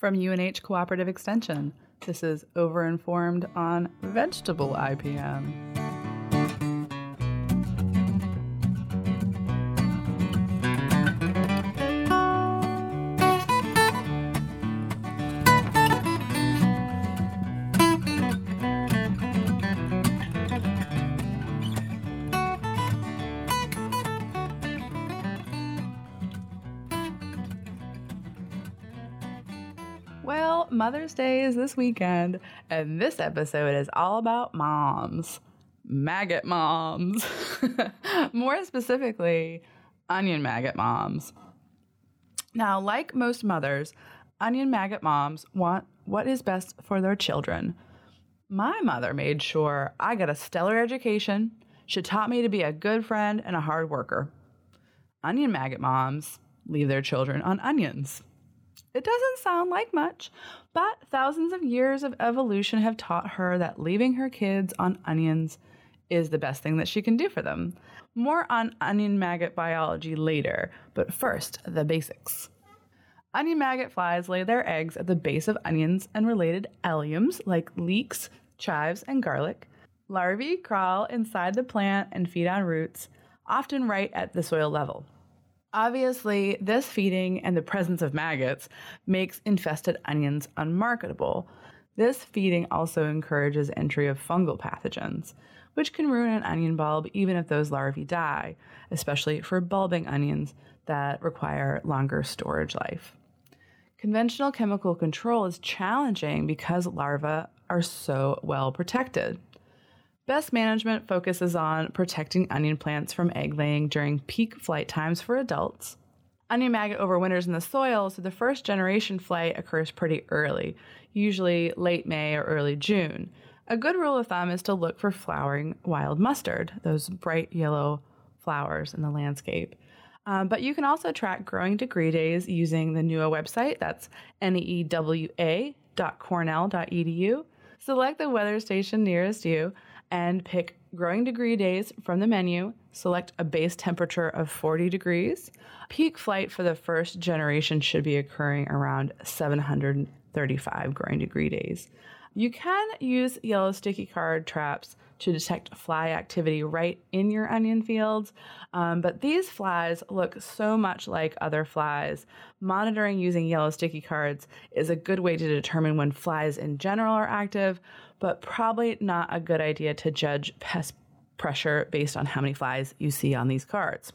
from UNH Cooperative Extension. This is Overinformed on Vegetable IPM. Mother's Day is this weekend, and this episode is all about moms. Maggot moms. More specifically, onion maggot moms. Now, like most mothers, onion maggot moms want what is best for their children. My mother made sure I got a stellar education. She taught me to be a good friend and a hard worker. Onion maggot moms leave their children on onions. It doesn't sound like much, but thousands of years of evolution have taught her that leaving her kids on onions is the best thing that she can do for them. More on onion maggot biology later, but first, the basics. Onion maggot flies lay their eggs at the base of onions and related alliums like leeks, chives, and garlic. Larvae crawl inside the plant and feed on roots, often right at the soil level. Obviously, this feeding and the presence of maggots makes infested onions unmarketable. This feeding also encourages entry of fungal pathogens, which can ruin an onion bulb even if those larvae die, especially for bulbing onions that require longer storage life. Conventional chemical control is challenging because larvae are so well protected. Best management focuses on protecting onion plants from egg laying during peak flight times for adults. Onion maggot overwinters in the soil, so the first generation flight occurs pretty early, usually late May or early June. A good rule of thumb is to look for flowering wild mustard, those bright yellow flowers in the landscape. Um, but you can also track growing degree days using the NEWA website. That's newa.cornell.edu. Select the weather station nearest you and pick growing degree days from the menu. Select a base temperature of 40 degrees. Peak flight for the first generation should be occurring around 735 growing degree days. You can use yellow sticky card traps to detect fly activity right in your onion fields, um, but these flies look so much like other flies. Monitoring using yellow sticky cards is a good way to determine when flies in general are active, but probably not a good idea to judge pest pressure based on how many flies you see on these cards.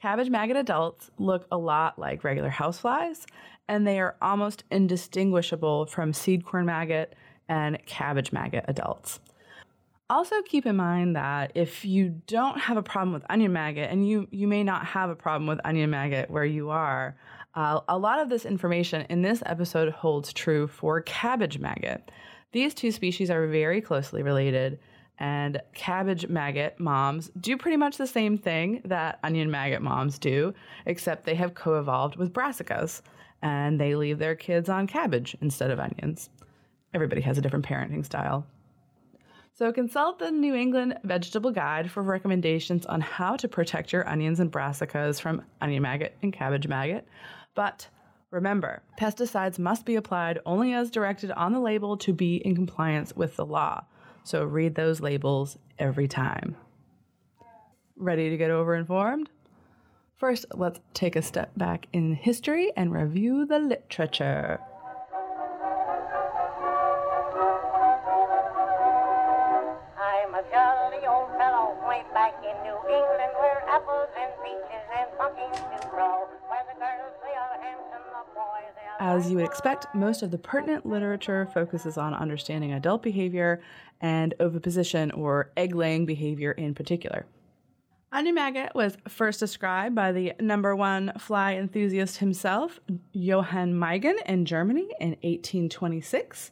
Cabbage maggot adults look a lot like regular houseflies, and they are almost indistinguishable from seed corn maggot and cabbage maggot adults. Also, keep in mind that if you don't have a problem with onion maggot, and you, you may not have a problem with onion maggot where you are, uh, a lot of this information in this episode holds true for cabbage maggot. These two species are very closely related, and cabbage maggot moms do pretty much the same thing that onion maggot moms do, except they have co evolved with brassicas and they leave their kids on cabbage instead of onions. Everybody has a different parenting style. So consult the New England Vegetable Guide for recommendations on how to protect your onions and brassicas from onion maggot and cabbage maggot. But remember, pesticides must be applied only as directed on the label to be in compliance with the law. So read those labels every time. Ready to get overinformed? First, let's take a step back in history and review the literature. As you would expect, most of the pertinent literature focuses on understanding adult behavior and oviposition or egg laying behavior in particular. Onion maggot was first described by the number one fly enthusiast himself, Johann Meigen, in Germany in 1826.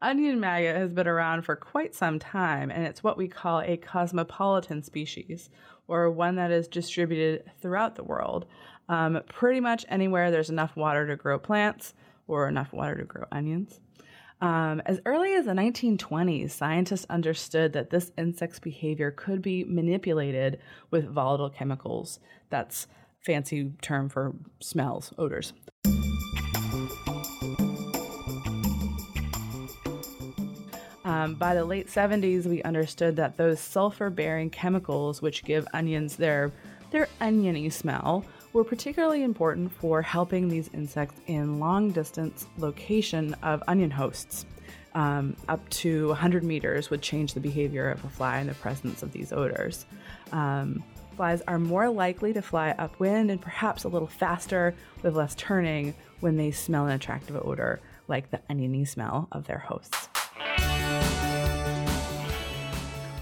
Onion maggot has been around for quite some time, and it's what we call a cosmopolitan species, or one that is distributed throughout the world. Um, pretty much anywhere there's enough water to grow plants or enough water to grow onions. Um, as early as the 1920s, scientists understood that this insect's behavior could be manipulated with volatile chemicals. That's fancy term for smells, odors. Um, by the late 70s, we understood that those sulfur bearing chemicals, which give onions their, their oniony smell, were particularly important for helping these insects in long distance location of onion hosts. Um, up to 100 meters would change the behavior of a fly in the presence of these odors. Um, flies are more likely to fly upwind and perhaps a little faster with less turning when they smell an attractive odor, like the oniony smell of their hosts.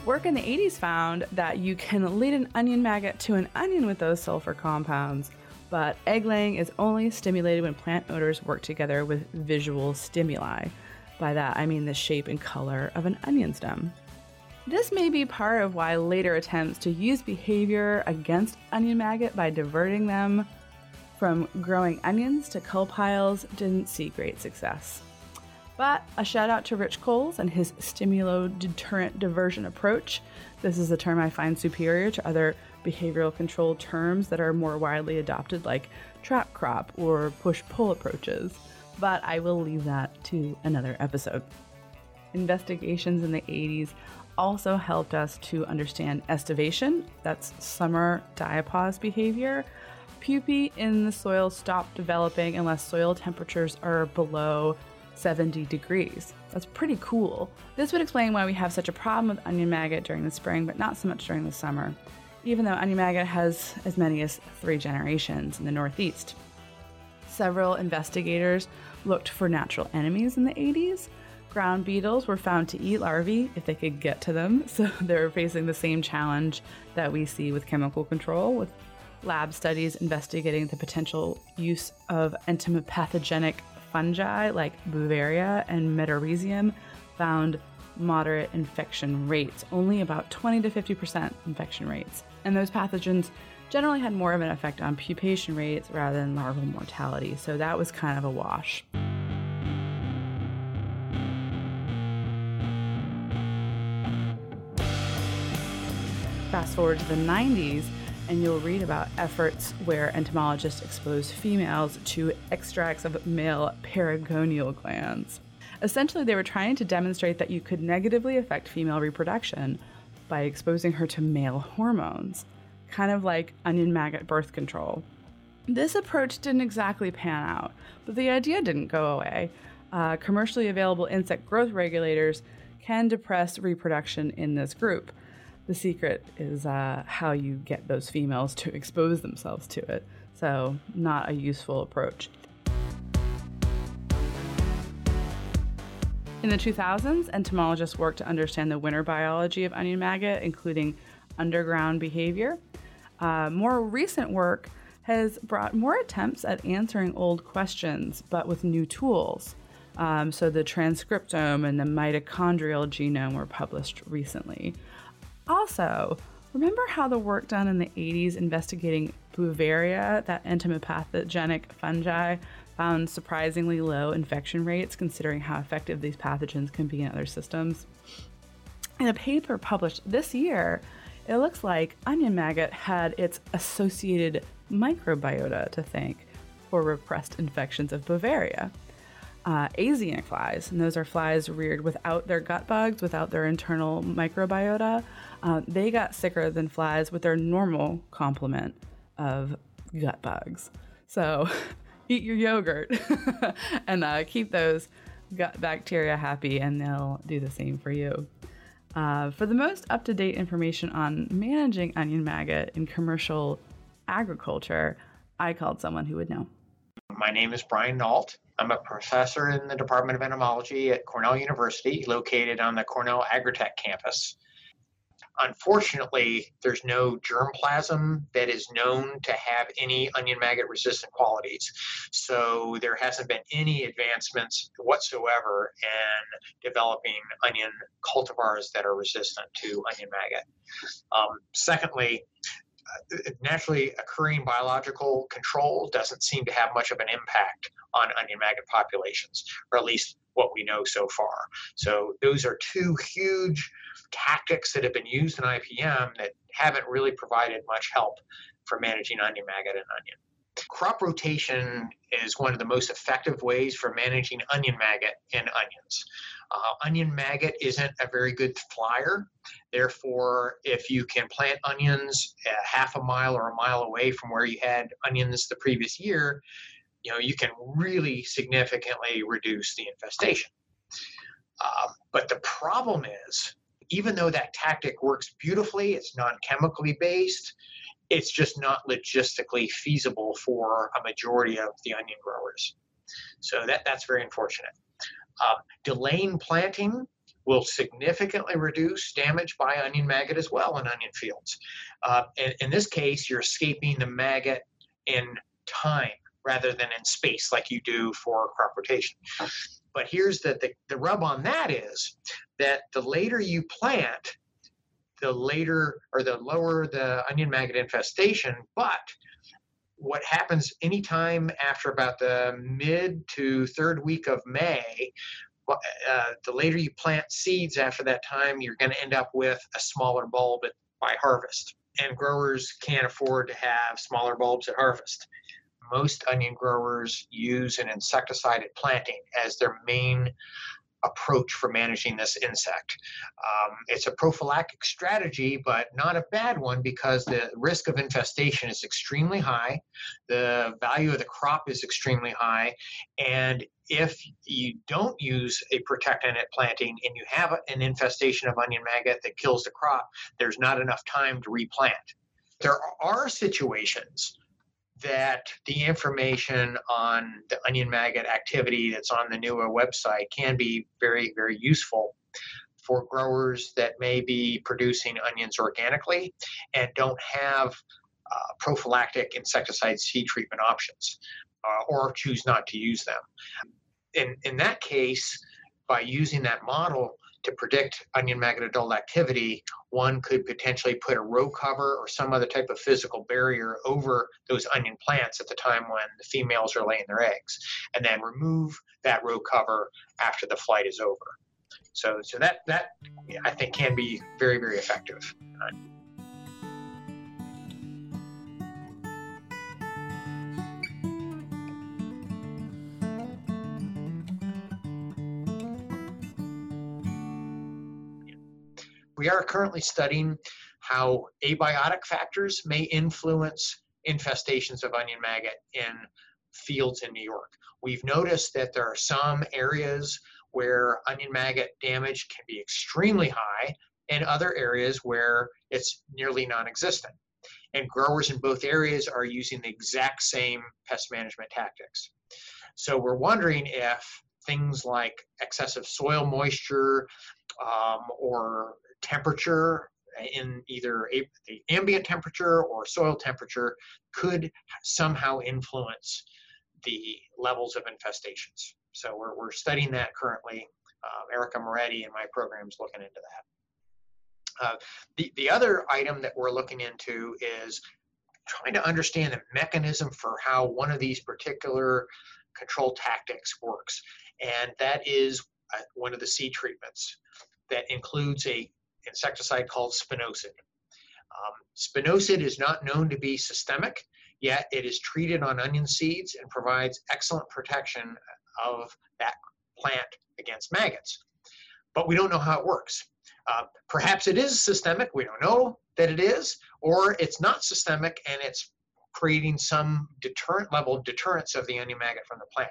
Work in the 80s found that you can lead an onion maggot to an onion with those sulfur compounds, but egg laying is only stimulated when plant odors work together with visual stimuli. By that, I mean the shape and color of an onion stem. This may be part of why later attempts to use behavior against onion maggot by diverting them from growing onions to cull piles didn't see great success. But a shout out to Rich Cowles and his stimulo deterrent diversion approach. This is a term I find superior to other behavioral control terms that are more widely adopted, like trap crop or push pull approaches. But I will leave that to another episode. Investigations in the 80s also helped us to understand estivation, that's summer diapause behavior. Pupae in the soil stop developing unless soil temperatures are below 70 degrees. That's pretty cool. This would explain why we have such a problem with onion maggot during the spring, but not so much during the summer, even though onion maggot has as many as three generations in the Northeast. Several investigators looked for natural enemies in the 80s. Ground beetles were found to eat larvae if they could get to them, so they're facing the same challenge that we see with chemical control, with lab studies investigating the potential use of entomopathogenic fungi like Beauveria and Metarhizium found moderate infection rates, only about 20 to 50% infection rates. And those pathogens generally had more of an effect on pupation rates rather than larval mortality, so that was kind of a wash. Fast forward to the 90s, and you'll read about efforts where entomologists expose females to extracts of male paragonial glands. Essentially, they were trying to demonstrate that you could negatively affect female reproduction by exposing her to male hormones, kind of like onion maggot birth control. This approach didn't exactly pan out, but the idea didn't go away. Uh, commercially available insect growth regulators can depress reproduction in this group. The secret is uh, how you get those females to expose themselves to it. So, not a useful approach. In the 2000s, entomologists worked to understand the winter biology of onion maggot, including underground behavior. Uh, more recent work has brought more attempts at answering old questions, but with new tools. Um, so, the transcriptome and the mitochondrial genome were published recently. Also, remember how the work done in the 80s investigating Beauveria, that entomopathogenic fungi, found surprisingly low infection rates considering how effective these pathogens can be in other systems? In a paper published this year, it looks like onion maggot had its associated microbiota to thank for repressed infections of Beauveria uh, axenic flies, and those are flies reared without their gut bugs, without their internal microbiota. Uh, they got sicker than flies with their normal complement of gut bugs. So eat your yogurt and uh, keep those gut bacteria happy, and they'll do the same for you. Uh, for the most up to date information on managing onion maggot in commercial agriculture, I called someone who would know. My name is Brian Nault. I'm a professor in the Department of Entomology at Cornell University, located on the Cornell Agritech campus. Unfortunately, there's no germplasm that is known to have any onion maggot resistant qualities. So there hasn't been any advancements whatsoever in developing onion cultivars that are resistant to onion maggot. Um, secondly, naturally occurring biological control doesn't seem to have much of an impact on onion maggot populations, or at least what we know so far. So those are two huge tactics that have been used in IPM that haven't really provided much help for managing onion maggot and onion. Crop rotation is one of the most effective ways for managing onion maggot in onions. Uh, onion maggot isn't a very good flyer. Therefore, if you can plant onions half a mile or a mile away from where you had onions the previous year, you know you can really significantly reduce the infestation. Uh, but the problem is, even though that tactic works beautifully, it's non-chemically based. It's just not logistically feasible for a majority of the onion growers. So that that's very unfortunate. Uh, delaying planting will significantly reduce damage by onion maggot as well in onion fields. Uh, in, this case, you're escaping the maggot in time rather than in space like you do for crop rotation. But here's the, the, the rub on that is that the later you plant, the later or the lower the onion maggot infestation, but what happens anytime after about the mid to third week of May, uh, the later you plant seeds after that time, you're going to end up with a smaller bulb at, by harvest. And growers can't afford to have smaller bulbs at harvest. Most onion growers use an insecticide at planting as their main approach for managing this insect. Um, it's a prophylactic strategy, but not a bad one because the risk of infestation is extremely high, the value of the crop is extremely high, and if you don't use a protectant at planting and you have an infestation of onion maggot that kills the crop, there's not enough time to replant. There are situations that the information on the onion maggot activity that's on the NEWA website can be very, very useful for growers that may be producing onions organically and don't have uh, prophylactic insecticide seed treatment options uh, or choose not to use them. In, in that case, by using that model, to predict onion maggot adult activity, one could potentially put a row cover or some other type of physical barrier over those onion plants at the time when the females are laying their eggs, and then remove that row cover after the flight is over. So, so that that I think can be very very effective. We are currently studying how abiotic factors may influence infestations of onion maggot in fields in New York. We've noticed that there are some areas where onion maggot damage can be extremely high and other areas where it's nearly non-existent. And growers in both areas are using the exact same pest management tactics. So we're wondering if things like excessive soil moisture um, or temperature in either a, the ambient temperature or soil temperature could somehow influence the levels of infestations. So we're, we're studying that currently. Uh, Erica Moretti in my program is looking into that. Uh, the, the other item that we're looking into is trying to understand the mechanism for how one of these particular control tactics works. And that is uh, one of the seed treatments that includes a insecticide called spinosad. Um, spinosad is not known to be systemic, yet it is treated on onion seeds and provides excellent protection of that plant against maggots. But we don't know how it works. Uh, perhaps it is systemic, we don't know that it is, or it's not systemic and it's creating some deterrent level deterrence of the onion maggot from the plant.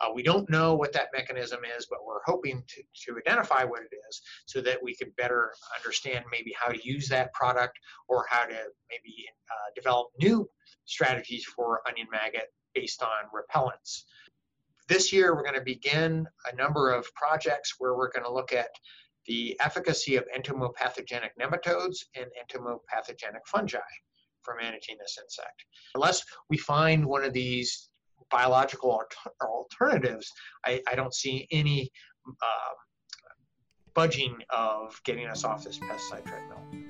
Uh, we don't know what that mechanism is, but we're hoping to, to identify what it is so that we can better understand maybe how to use that product or how to maybe uh, develop new strategies for onion maggot based on repellents. This year, we're going to begin a number of projects where we're going to look at the efficacy of entomopathogenic nematodes and entomopathogenic fungi for managing this insect. Unless we find one of these biological alternatives, I, I don't see any uh, budging of getting us off this pesticide treadmill.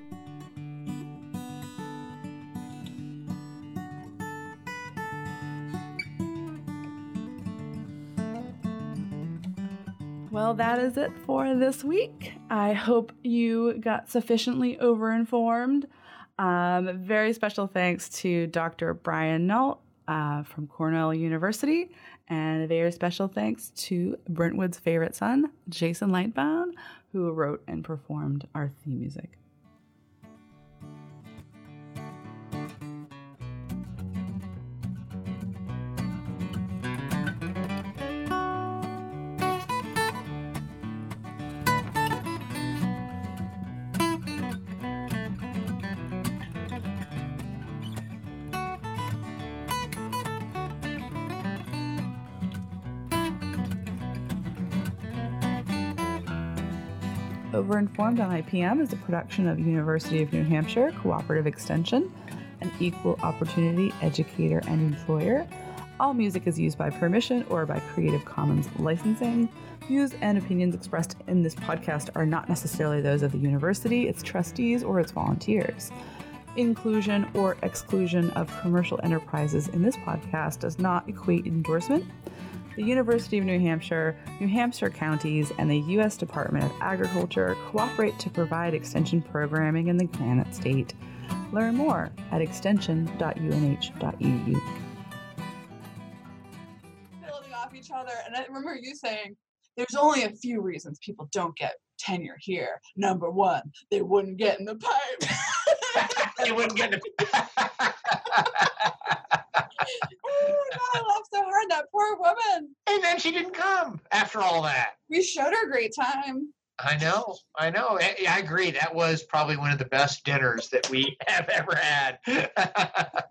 Well, that is it for this week. I hope you got sufficiently overinformed. Um, very special thanks to Dr. Brian Nault uh, from Cornell University. And a very special thanks to Brentwood's favorite son, Jason Lightbound, who wrote and performed our theme music. Overinformed on IPM is a production of University of New Hampshire Cooperative Extension, an equal opportunity educator and employer. All music is used by permission or by Creative Commons licensing. Views and opinions expressed in this podcast are not necessarily those of the university, its trustees, or its volunteers. Inclusion or exclusion of commercial enterprises in this podcast does not equate endorsement the University of New Hampshire, New Hampshire counties, and the U.S. Department of Agriculture cooperate to provide extension programming in the Granite State. Learn more at extension.unh.edu. building off each other. And I remember you saying there's only a few reasons people don't get tenure here. Number one, they wouldn't get in the pipe. you wouldn't get to. oh, God, I laughed so hard. That poor woman. and then she didn't come after all that. We showed her a great time. I know, I know. Eh, I, I agree. That was probably one of the best dinners that we have ever had.